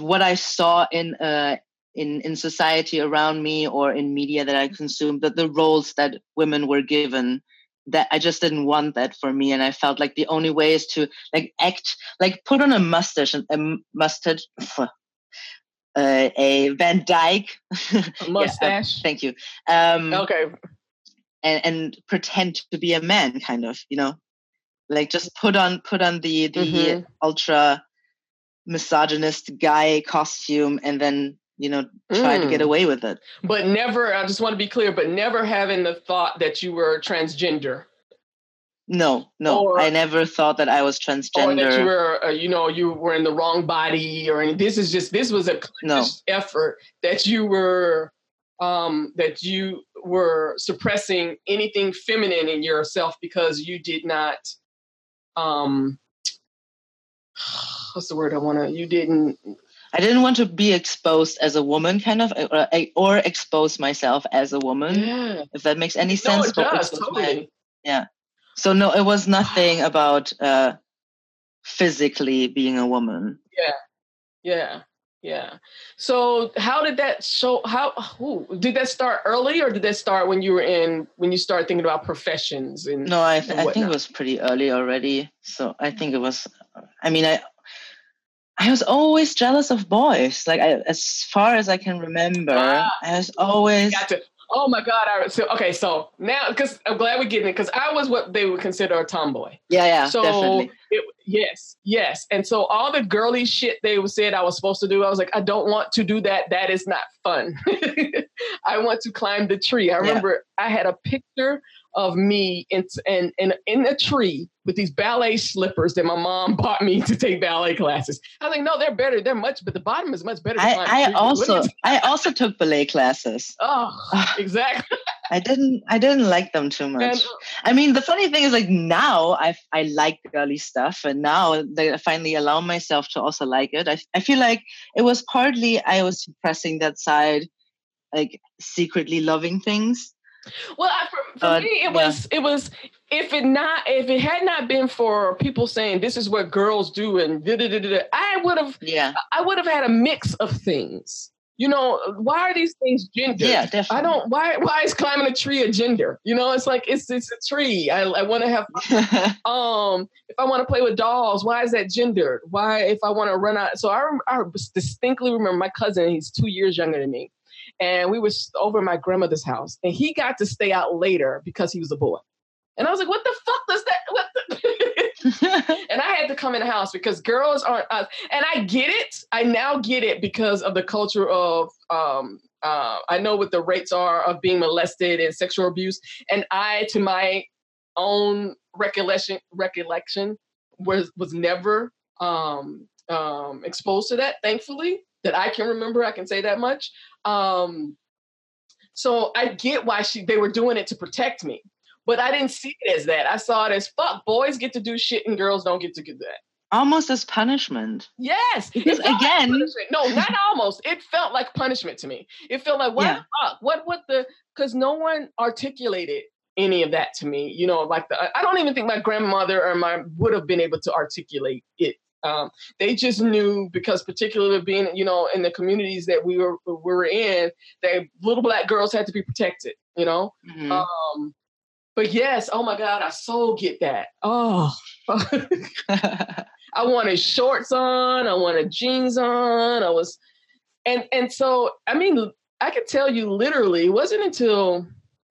Speaker 2: what i saw in uh in in society around me or in media that i consumed that the roles that women were given that i just didn't want that for me and i felt like the only way is to like act like put on a mustache and a mustache uh, a van dyke
Speaker 1: mustache.
Speaker 2: thank you um
Speaker 1: okay.
Speaker 2: and and pretend to be a man kind of you know like just put on put on the the
Speaker 1: Mhm.
Speaker 2: ultra misogynist guy costume and then you know try to get
Speaker 1: Mm.
Speaker 2: away with it
Speaker 1: But never, I just want to be clear, but never having the thought that you were transgender
Speaker 2: no no
Speaker 1: Or-
Speaker 2: i never thought that i was transgender.
Speaker 1: or that you were, uh, you know, you were in the wrong body or. This is just, this was a
Speaker 2: No.
Speaker 1: effort that you were, um, that you were suppressing anything feminine in yourself because you did not, um, what's the word I want to, you didn't,
Speaker 2: i didn't want to be exposed as a woman kind of or, or expose myself as a woman
Speaker 1: yeah.
Speaker 2: if that makes any sense
Speaker 1: No,
Speaker 2: it
Speaker 1: does,
Speaker 2: which was my-
Speaker 1: totally.
Speaker 2: So no it was nothing about uh physically being a woman
Speaker 1: Yeah, yeah. Yeah. So how did that show? How who, did that start early, or did that start when you were in when you started thinking about professions and?
Speaker 2: No, I, th-
Speaker 1: and
Speaker 2: I think it was pretty early already. So I think it was. I mean, I I was always jealous of boys. Like I, as far as I can remember,
Speaker 1: Ah.
Speaker 2: I was always.
Speaker 1: Oh my God! I so okay. So now, because I'm glad we're getting it, because I was what they would consider a tomboy.
Speaker 2: Yeah, yeah,
Speaker 1: so
Speaker 2: definitely.
Speaker 1: it, yes, yes, and so all the girly shit they said I was supposed to do, I was like, I don't want to do that. That is not fun. I want to climb the tree. I
Speaker 2: Yeah.
Speaker 1: remember I had a picture of me in in in, in a tree with these ballet slippers that my mom bought me to take ballet classes. I was like, no, they're better. They're much, but the bottom is much better.
Speaker 2: I, I also I also took ballet classes.
Speaker 1: oh, exactly.
Speaker 2: I didn't I didn't like them too much.
Speaker 1: And,
Speaker 2: I mean, the funny thing is, like now I I like girly stuff, and now that I finally allow myself to also like it. I I feel like it was partly I was suppressing that side, like secretly loving things.
Speaker 1: Well, I, for, for
Speaker 2: Uh,
Speaker 1: me, it
Speaker 2: yeah.
Speaker 1: was it was if it not if it had not been for people saying this is what girls do and da, da, da, da, I would have
Speaker 2: Yeah,
Speaker 1: I would have had a mix of things. you know, why are these things gender?
Speaker 2: Yeah, definitely.
Speaker 1: I don't. Why? Why is climbing a tree a gender? You know, it's like it's it's a tree. I, I want to have. um, if I want to play with dolls, why is that gendered? Why if I want to run out? So I, I distinctly remember my cousin. He's two years younger than me, and we were over at my grandmother's house, and he got to stay out later because he was a boy. And I was like, what the fuck does that? What the? and I had to come in the house because girls aren't us. And I get it. I now get it because of the culture of um, uh, I know what the rates are of being molested and sexual abuse. And I, to my own recollection, recollection was was never um, um, exposed to that. Thankfully, that I can remember. I can say that much. Um, so I get why she they were doing it to protect me but I didn't see it as that. I saw it as fuck. Boys get to do shit and girls don't get to do that.
Speaker 2: Almost as punishment.
Speaker 1: Yes.
Speaker 2: Because again,
Speaker 1: like no, not almost. It felt like punishment to me. It felt like what yeah. the fuck? What what the because no one articulated any of that to me. You know, like the I don't even think my grandmother or my would have been able to articulate it. Um, they just knew because particularly being, you know, in the communities that we were we were in, that little black girls had to be protected, you know. Mm-hmm. Um, but yes, oh my God, I so get that. Oh, I wanted shorts on, I wanted jeans on. I was, and and so I mean, I could tell you literally, it wasn't until,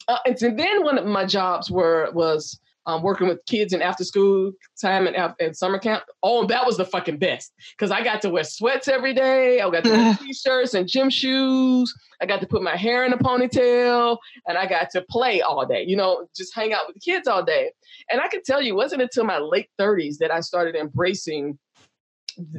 Speaker 1: uh, and then one of my jobs were was um, working with kids in after school time and, and summer camp. Oh, that was the fucking best because I got to wear sweats every day. I got to wear t-shirts and gym shoes. I got to put my hair in a ponytail and I got to play all day, you know, just hang out with the kids all day. And I can tell you, it wasn't until my late 30s that I started embracing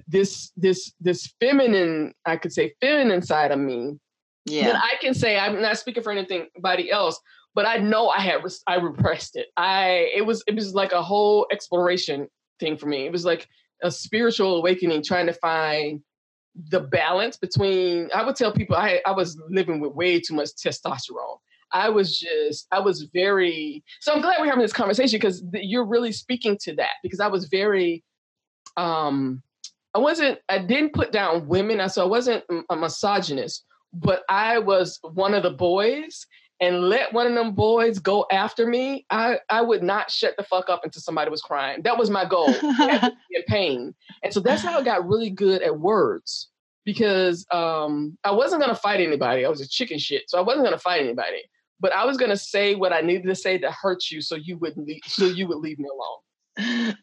Speaker 1: this this this feminine, I could say feminine side of me. Yeah. That I can say I'm not speaking for anything anybody else, but I know I had I repressed it. I it was it was like a whole exploration thing for me. It was like a spiritual awakening, trying to find the balance between. I would tell people I I was living with way too much testosterone. I was just I was very so I'm glad we're having this conversation because th- you're really speaking to that because I was very um I wasn't I didn't put down women I, so I wasn't a misogynist but I was one of the boys and let one of them boys go after me, I, I would not shut the fuck up until somebody was crying. That was my goal. in pain. And so that's how I got really good at words because um, I wasn't gonna fight anybody. I was a chicken shit. So I wasn't gonna fight anybody. But I was gonna say what I needed to say to hurt you so you wouldn't leave, so you would leave me alone.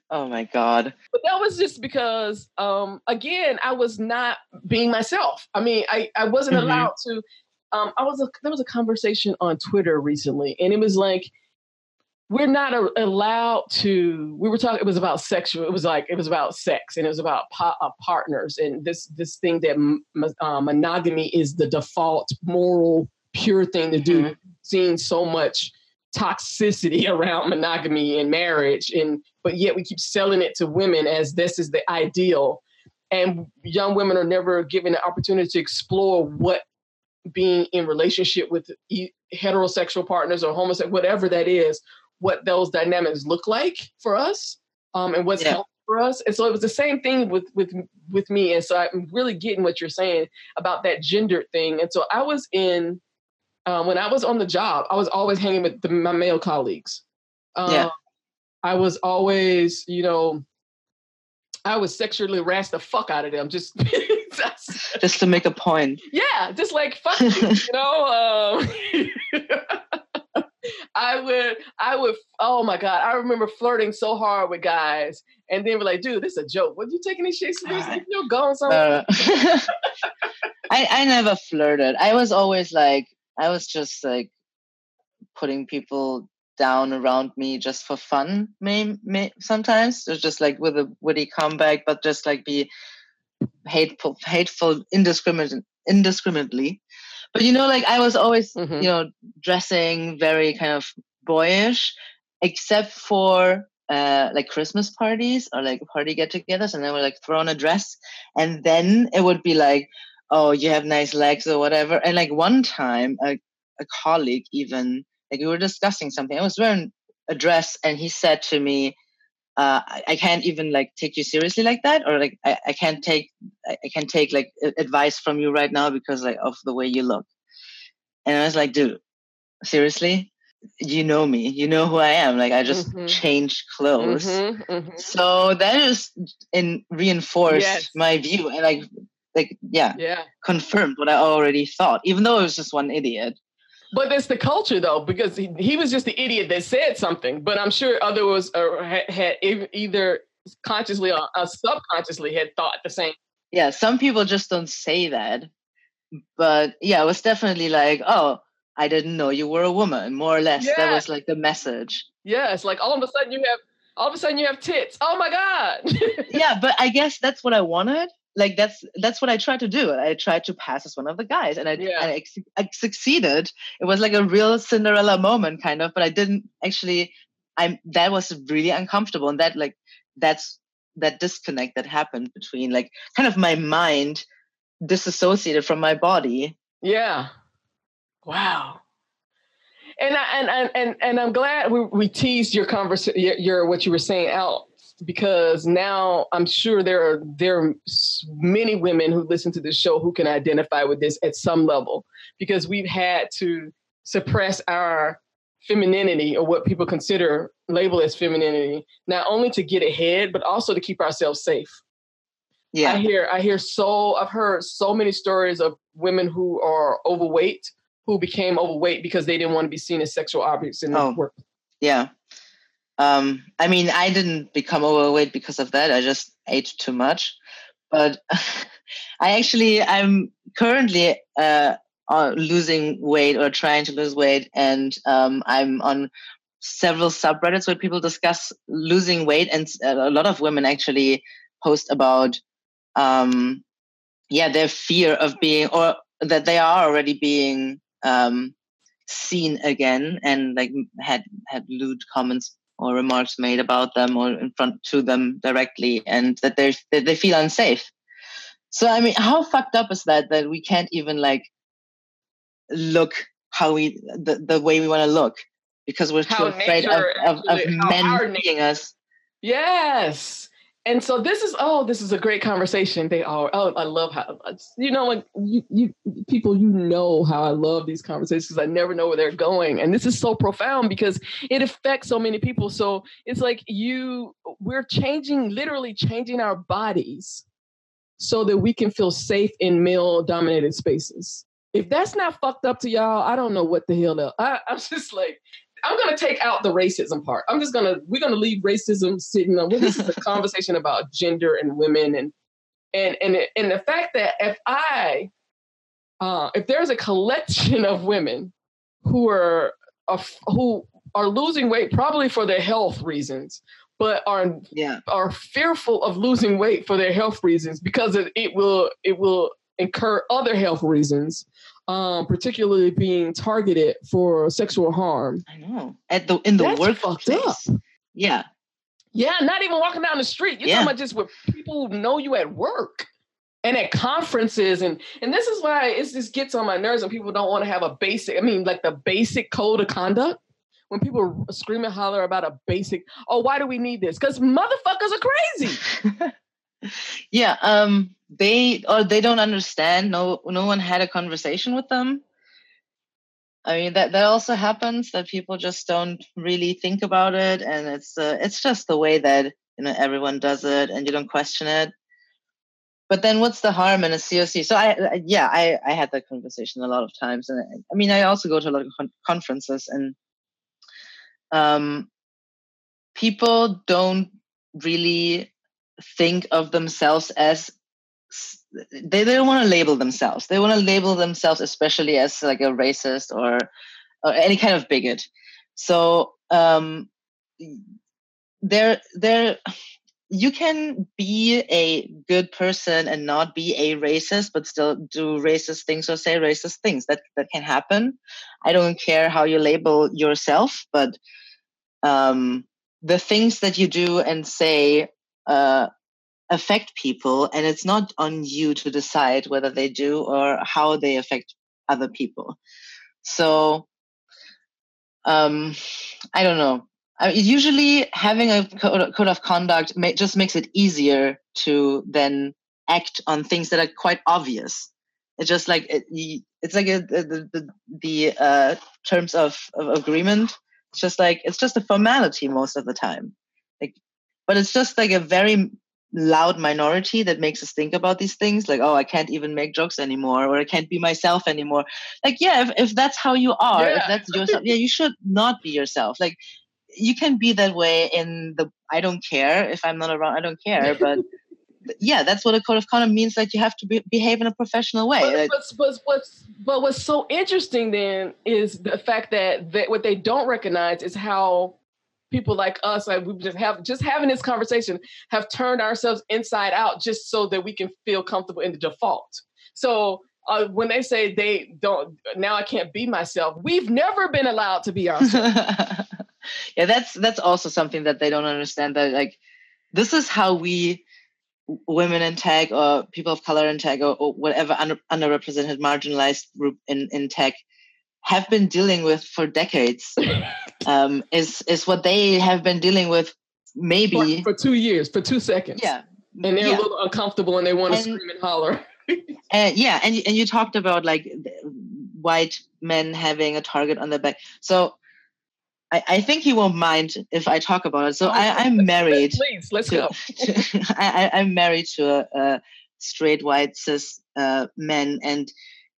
Speaker 2: Oh my God.
Speaker 1: But that was just because um, again, I was not being myself. I mean, I, I wasn't mm-hmm. allowed to um, I was a, there was a conversation on Twitter recently, and it was like we're not a, allowed to. We were talking. It was about sexual. It was like it was about sex, and it was about uh, partners, and this this thing that m- uh, monogamy is the default moral pure thing to do. Mm-hmm. Seeing so much toxicity around monogamy and marriage, and but yet we keep selling it to women as this is the ideal and young women are never given the opportunity to explore what being in relationship with heterosexual partners or homosexual, whatever that is, what those dynamics look like for us, um, and what's yeah. helpful for us. And so it was the same thing with with with me. And so I'm really getting what you're saying about that gender thing. And so I was in um, when I was on the job, I was always hanging with the, my male colleagues. Um, yeah. I was always, you know, I was sexually harassed the fuck out of them. Just
Speaker 2: just to make a point.
Speaker 1: Yeah, just like fuck you, you know. Um, I would, I would. Oh my god, I remember flirting so hard with guys, and then be like, "Dude, this is a joke. What you taking this shit seriously? You're going somewhere." Uh,
Speaker 2: I I never flirted. I was always like, I was just like putting people down around me just for fun. May, may sometimes it's just like with a witty comeback, but just like be hateful, hateful, indiscriminate, indiscriminately. But you know, like I was always, mm-hmm. you know, dressing very kind of boyish, except for uh, like Christmas parties or like party get-togethers, and then we like throw on a dress, and then it would be like, oh, you have nice legs or whatever. And like one time, a, a colleague even like we were discussing something. I was wearing a dress, and he said to me, uh, I, I, can't even like take you seriously like that, or like I, I can't take I, I can't take like advice from you right now because like of the way you look. And I was like, dude, seriously, you know me, you know who I am. Like I just mm-hmm. changed clothes, mm-hmm, mm-hmm. so that just in reinforced yes. my view and like like yeah,
Speaker 1: yeah,
Speaker 2: confirmed what I already thought, even though it was just one idiot.
Speaker 1: But it's the culture though, because he, he was just the idiot that said something. But I'm sure others uh, had, had, either consciously or uh, subconsciously had thought the same.
Speaker 2: Yeah, some people just don't say that. But yeah, it was definitely like, oh, I didn't know you were a woman, more or less. Yeah. That was like the message.
Speaker 1: Yeah, it's like all of a sudden you have all of a sudden you have tits. Oh my God.
Speaker 2: yeah, but I guess that's what I wanted like that's that's what I tried to do. I tried to pass as one of the guys, and I, yeah. I, I, succeeded. It was like a real Cinderella moment, kind of. But I didn't actually. I'm that was really uncomfortable, and that like that's that disconnect that happened between like kind of my mind disassociated from my body.
Speaker 1: Yeah. Wow. And I, and and and and I'm glad we, we teased your conversation, your, your what you were saying out because now I'm sure there are there are many women who listen to this show who can identify with this at some level because we've had to suppress our femininity or what people consider label as femininity not only to get ahead but also to keep ourselves safe. Yeah. I hear i hear so i've heard so many stories of women who are overweight who became overweight because they didn't want to be seen as sexual objects in oh, the work.
Speaker 2: Yeah um, I mean, I didn't become overweight because of that. I just ate too much. But I actually, I'm currently uh, losing weight or trying to lose weight, and um, I'm on several subreddits where people discuss losing weight, and a lot of women actually post about, um, yeah, their fear of being or that they are already being um, seen again, and like had had lewd comments or remarks made about them or in front to them directly and that they they feel unsafe. So i mean how fucked up is that that we can't even like look how we the, the way we want to look? Because we're too afraid of, of, of men seeing us.
Speaker 1: Yes and so this is oh this is a great conversation. They are oh i love how you know when you, you people you know how i love these conversations i never know where they're going. And this is so profound because it affects so many people. So it's like you we're changing literally changing our bodies so that we can feel safe in male dominated spaces. If that's not fucked up to y'all i don't know what the hell I, i'm just like I'm going to take out the racism part. I'm just going to we're going to leave racism sitting on. This is a conversation about gender and women and and and and the fact that if I uh, if there's a collection of women who are uh, who are losing weight probably for their health reasons but are yeah. are fearful of losing weight for their health reasons because it, it will it will incur other health reasons um, particularly being targeted for sexual harm.
Speaker 2: I know. At the in the That's workplace. Yeah.
Speaker 1: Yeah, not even walking down the street. You're yeah. talking about just with people who know you at work and at conferences and and this is why it just gets on my nerves when people don't want to have a basic i mean like the basic code of conduct when people scream and holler about a basic oh why do we need this because motherfuckers are crazy
Speaker 2: yeah um they or they don't understand. No no one had a conversation with them. I mean that that also happens that people just don't really think about it and it's uh, it's just the way that you know everyone does it and you don't question it. But then what's the harm in a coc so i yeah i i had that conversation a lot of times and i, I mean i also go to a lot of con- conferences and um people don't really think of themselves as they, they don't want to label themselves. They want to label themselves especially as like a racist or, or any kind of bigot. So um, there there you can be a good person and not be a racist but still do racist things or say racist things that that can happen i don't care how you label yourself but um, the things that you do and say uh, affect people and it's not on you to decide whether they do or how they affect other people so um i don't know I mean, usually having a code of conduct may, just makes it easier to then act on things that are quite obvious. It's just like it, it's like a, the the, the uh, terms of, of agreement. It's just like it's just a formality most of the time. Like, but it's just like a very loud minority that makes us think about these things like oh i can't even make jokes anymore or i can't be myself anymore like yeah if, if that's how you are yeah. if that's yourself yeah you should not be yourself like you can be that way in the i don't care if i'm not around i don't care but yeah that's what a code of conduct means like you have to be, behave in a professional way
Speaker 1: but, but, but, what's, but what's so interesting then is the fact that, that what they don't recognize is how people like us, like we just have just having this conversation, have turned ourselves inside out just so that we can feel comfortable in the default. So uh, when they say they don't, now I can't be myself. We've never been allowed to be ourselves.
Speaker 2: yeah, that's that's also something that they don't understand. That like this is how we women in tech or people of color in tech or, or whatever under, underrepresented marginalized group in, in tech have been dealing with for decades um, is is what they have been dealing with maybe
Speaker 1: for, for two years, for two seconds.
Speaker 2: Yeah,
Speaker 1: and they're
Speaker 2: yeah.
Speaker 1: a little uncomfortable and they want to and, scream and holler.
Speaker 2: and yeah, and and you talked about like white men having a target on their back. So I, I think you won't mind if I talk about it. So oh, I, am married.
Speaker 1: Please, let's to, go.
Speaker 2: I, I'm married to a, a straight white cis uh, man, and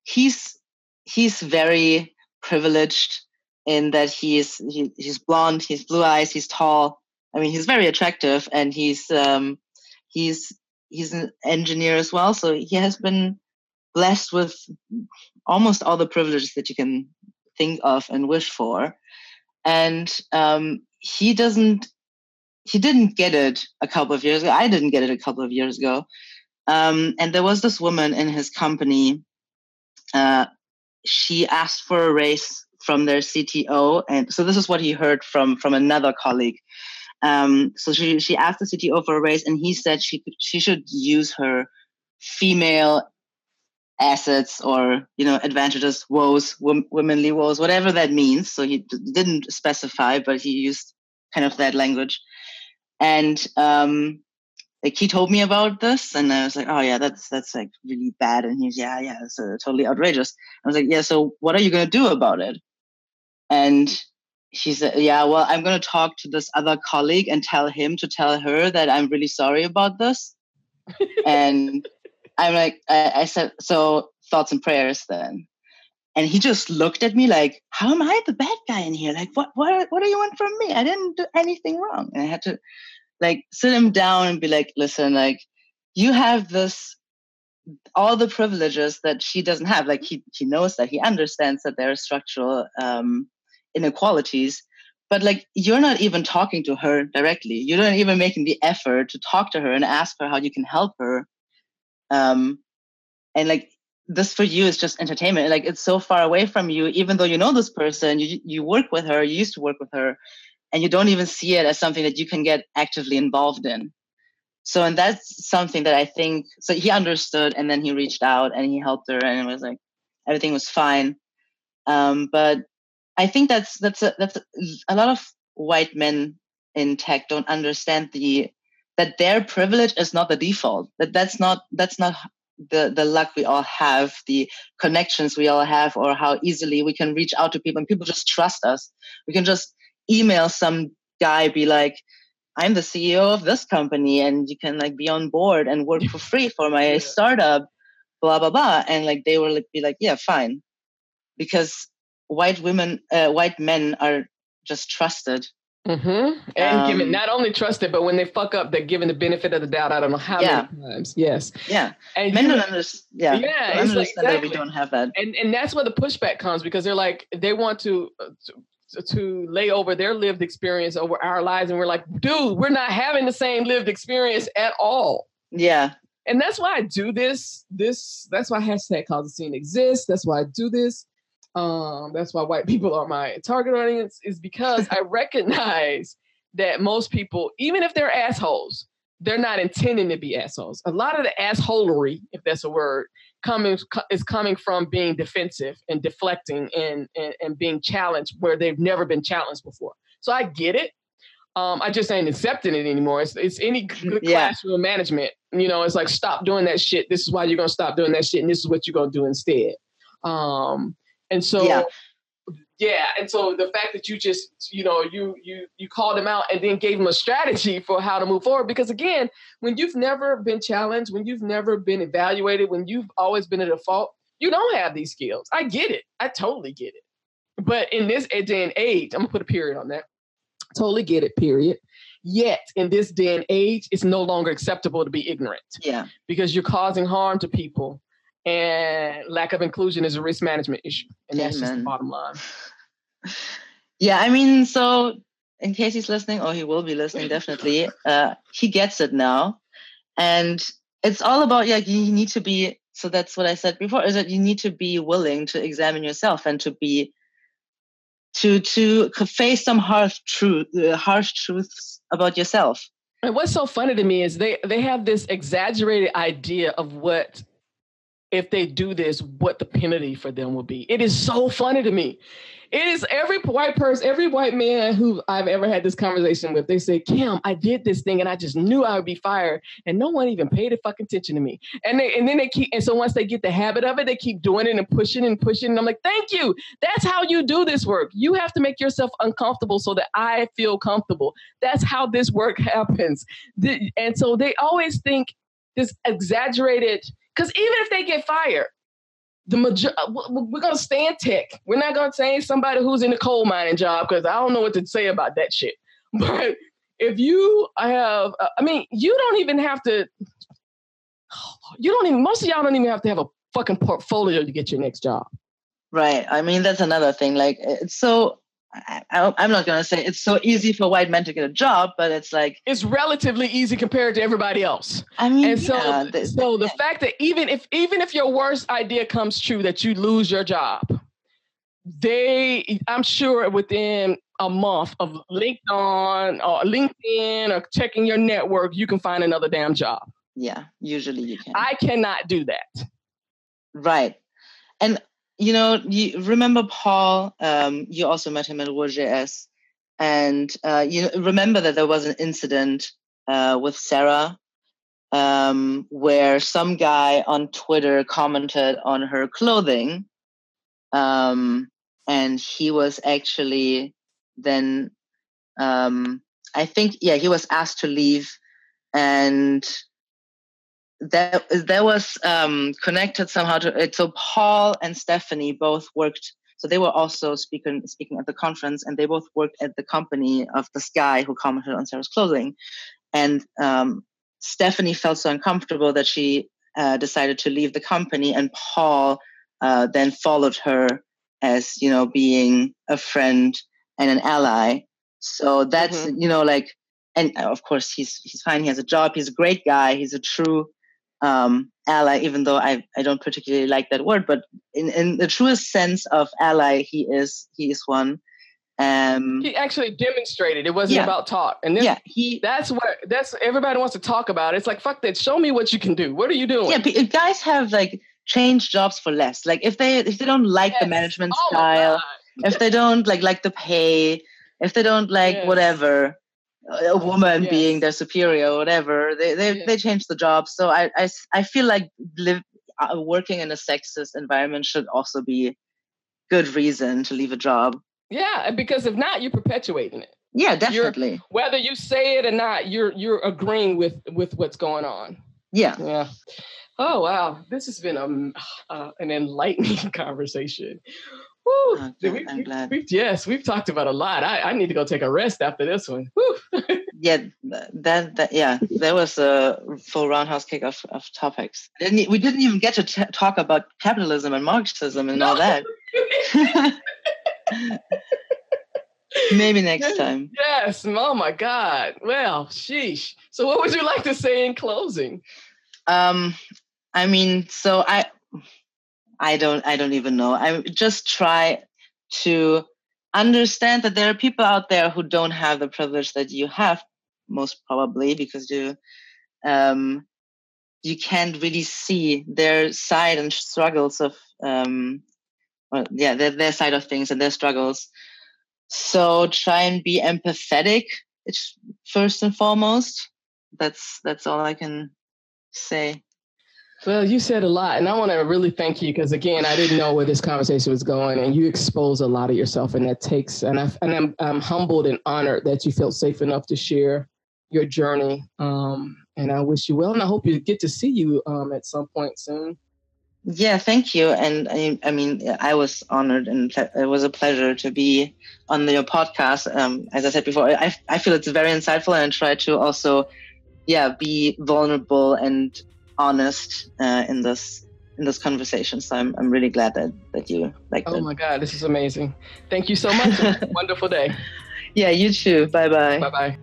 Speaker 2: he's he's very privileged in that he's he, he's blonde, he's blue eyes, he's tall. I mean, he's very attractive, and he's um, he's he's an engineer as well. So he has been blessed with almost all the privileges that you can think of and wish for. And um, he doesn't he didn't get it a couple of years ago. I didn't get it a couple of years ago. Um, and there was this woman in his company. Uh, she asked for a raise from their CTO, and so this is what he heard from from another colleague. Um, so she she asked the CTO for a raise, and he said she she should use her female assets or you know advantages, woes, wom- womanly woes, whatever that means. So he d- didn't specify, but he used kind of that language, and um, like he told me about this and i was like oh yeah that's that's like really bad and he's yeah yeah it's uh, totally outrageous i was like yeah so what are you going to do about it and she said, Yeah, well, I'm going to talk to this other colleague and tell him to tell her that I'm really sorry about this. and I'm like, I, I said, So thoughts and prayers then. And he just looked at me like, How am I the bad guy in here? Like, what, what, what do you want from me? I didn't do anything wrong. And I had to like sit him down and be like, Listen, like, you have this all the privileges that she doesn't have like he he knows that he understands that there are structural um, inequalities but like you're not even talking to her directly. You're not even making the effort to talk to her and ask her how you can help her. Um and like this for you is just entertainment. Like it's so far away from you. Even though you know this person you you work with her you used to work with her and you don't even see it as something that you can get actively involved in. So and that's something that i think so he understood and then he reached out and he helped her and it was like everything was fine. Um, but I think that's that's a, that's a, a lot of white men in tech don't understand the that their privilege is not the default. That that's not that's not the the luck we all have, the connections we all have, or how easily we can reach out to people and people just trust us. We can just email some guy, be like, "I'm the CEO of this company, and you can like be on board and work for free for my yeah. startup." Blah blah blah, and like they will like, be like, "Yeah, fine," because white women, uh, white men are just trusted.
Speaker 1: Mm-hmm. And um, given not only trusted, but when they fuck up, they're given the benefit of the doubt. I don't know how yeah. many times. Yes.
Speaker 2: Yeah. And men you, don't understand. Yeah. Yeah. Don't understand like, exactly. that we don't have that.
Speaker 1: And and that's where the pushback comes because they're like they want to, uh, to to lay over their lived experience over our lives, and we're like, dude, we're not having the same lived experience at all.
Speaker 2: Yeah.
Speaker 1: And that's why I do this. This that's why hashtag cause the scene exists. That's why I do this um, that's why white people are my target audience, is because I recognize that most people, even if they're assholes, they're not intending to be assholes. A lot of the assholery, if that's a word, coming is coming from being defensive and deflecting and, and and being challenged where they've never been challenged before. So I get it. Um, I just ain't accepting it anymore. It's, it's any good
Speaker 2: Yeah.
Speaker 1: classroom management. You know, it's like stop doing that shit. This is why you're gonna stop doing that shit, and this is what you're gonna do instead. Um, and so
Speaker 2: Yeah.
Speaker 1: yeah, and so the fact that you just you know you you you called him out and then gave him a strategy for how to move forward because again when you've never been challenged when you've never been evaluated when you've always been a default you don't have these skills. I get it. I totally get it. But in this eh, day and age i'm gonna put a period on that. Totally get it period. Yet in this day and age it's no longer acceptable to be ignorant.
Speaker 2: Yeah.
Speaker 1: because you're causing harm to people and lack of inclusion is a risk management issue and that's just the bottom line
Speaker 2: Yeah, I mean, so in case he's listening, or he will be listening, definitely, uh, he gets it now, and it's all about yeah, you need to be. So that's what I said before: is that you need to be willing to examine yourself and to be to to face some harsh truth, uh, harsh truths about yourself.
Speaker 1: And what's so funny to me is they they have this exaggerated idea of what if they do this, what the penalty for them will be. It is so funny to me. It is every white person, every white man who I've ever had this conversation with. They say, Kim, I did this thing and I just knew I would be fired, and no one even paid a fucking attention to me. And they and then they keep and so once they get the habit of it, they keep doing it and pushing and pushing. And I'm like, thank you. That's how you do this work. You have to make yourself uncomfortable so that I feel comfortable. That's how this work happens. And so they always think this exaggerated because even if they get fired the major- uh, we're gonna stay in tech we're not gonna say somebody who's in the coal mining job because i don't know what to say about that shit but if you have uh, i mean you don't even have to you don't even most of y'all don't even have to have a fucking portfolio to get your next job
Speaker 2: Right. I mean, that's another thing. Like, it's so. I, I'm not gonna say it's so easy for white men to get a job, but it's like
Speaker 1: it's relatively easy compared to everybody else
Speaker 2: I mean,
Speaker 1: and so
Speaker 2: yeah, the-
Speaker 1: so the fact that even if even if your worst idea comes true that you lose your job they i'm sure within a month of linkedin or linkedin or checking your network you can find another damn job
Speaker 2: yeah, usually you can.
Speaker 1: i cannot do that
Speaker 2: Right. And you know, you remember Paul, um, you also met him at RuhrJS. And uh, you remember that there was an incident uh, with Sarah um, where some guy on Twitter commented on her clothing. Um, and he was actually then, um, I think, yeah, he was asked to leave. And that that was um, connected somehow to it. So Paul and Stephanie both worked. So they were also speaking speaking at the conference, and they both worked at the company of this guy who commented on Sarah's clothing. And um, Stephanie felt so uncomfortable that she uh, decided to leave the company, and Paul uh, then followed her as you know being a friend and an ally. So that's you know like, and uh, of course he's he's fine. He has a job. He's a great guy. He's a true um, ally, even though I, I don't particularly like that word, but in, in the truest sense of ally, he is he is one. Um,
Speaker 1: he actually demonstrated it wasn't
Speaker 2: Yeah.
Speaker 1: about talk and this,
Speaker 2: yeah, he
Speaker 1: that's what that's everybody wants to talk about it's like fuck that show me what you can do what are you doing
Speaker 2: yeah guys have like changed jobs for less. Like if they if they don't like the management
Speaker 1: Oh
Speaker 2: style, if they don't like like the pay, if they don't like
Speaker 1: Yes.
Speaker 2: whatever, a woman
Speaker 1: Yes.
Speaker 2: being their superior or whatever, they they,
Speaker 1: Yeah.
Speaker 2: they change the job. So i i, I feel like live uh, working in a sexist environment should also be good reason to leave a job.
Speaker 1: yeah because if not you're perpetuating it
Speaker 2: Yeah, definitely.
Speaker 1: whether you say it or not you're you're agreeing with with what's going on
Speaker 2: Yeah.
Speaker 1: yeah oh wow this has been um, uh, an enlightening conversation Woo.
Speaker 2: Oh,
Speaker 1: Did
Speaker 2: good. I'm glad.
Speaker 1: we've- yes we've talked about a lot I, I need to go take a rest after this one Woo.
Speaker 2: Yeah, that, that yeah, that was a full roundhouse kick of, of topics. Didn't we didn't even get to t- talk about capitalism and Marxism and all that. Maybe next time.
Speaker 1: yes oh my god well sheesh so what would you like to say in closing
Speaker 2: Um, I mean, so I, I don't, I don't even know. I just try to understand that there are people out there who don't have the privilege that you have, most probably because you, um, you can't really see their side and struggles of, um, well, yeah, their, their side of things and their struggles. So try and be empathetic it's first and foremost. That's that's all I can say.
Speaker 1: Well, you said a lot, and I want to really thank you because again, I didn't know where this conversation was going, and you expose a lot of yourself, and that takes, and I and I'm I'm humbled and honored that you felt safe enough to share your journey. Um, and I wish you well, and I hope you get to see you um, at some point soon.
Speaker 2: Yeah, thank you. And I, I mean, I was honored, and it was a pleasure to be on your podcast. Um, as I said before, I I feel it's very insightful, and I try to also, yeah, be vulnerable and honest uh, in this in this conversation. So I'm I'm really glad that that you like.
Speaker 1: Oh my God, this is amazing! Thank you so much. wonderful day.
Speaker 2: Yeah, you too. Bye bye.
Speaker 1: Bye bye.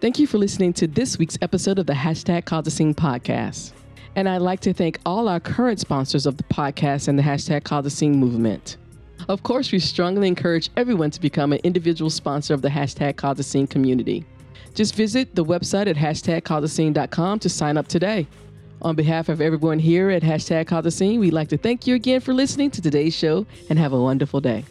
Speaker 1: Thank you for listening to this week's episode of the Hashtag Cause a Scene podcast. And I'd like to thank all our current sponsors of the podcast and the Hashtag Cause a Scene movement. Of course, we strongly encourage everyone to become an individual sponsor of the hashtag Cause a Scene community. Just visit the website at hashtagcauseascene.com to sign up today. On behalf of everyone here at Hashtag Cause a Scene, we'd like to thank you again for listening to today's show and have a wonderful day.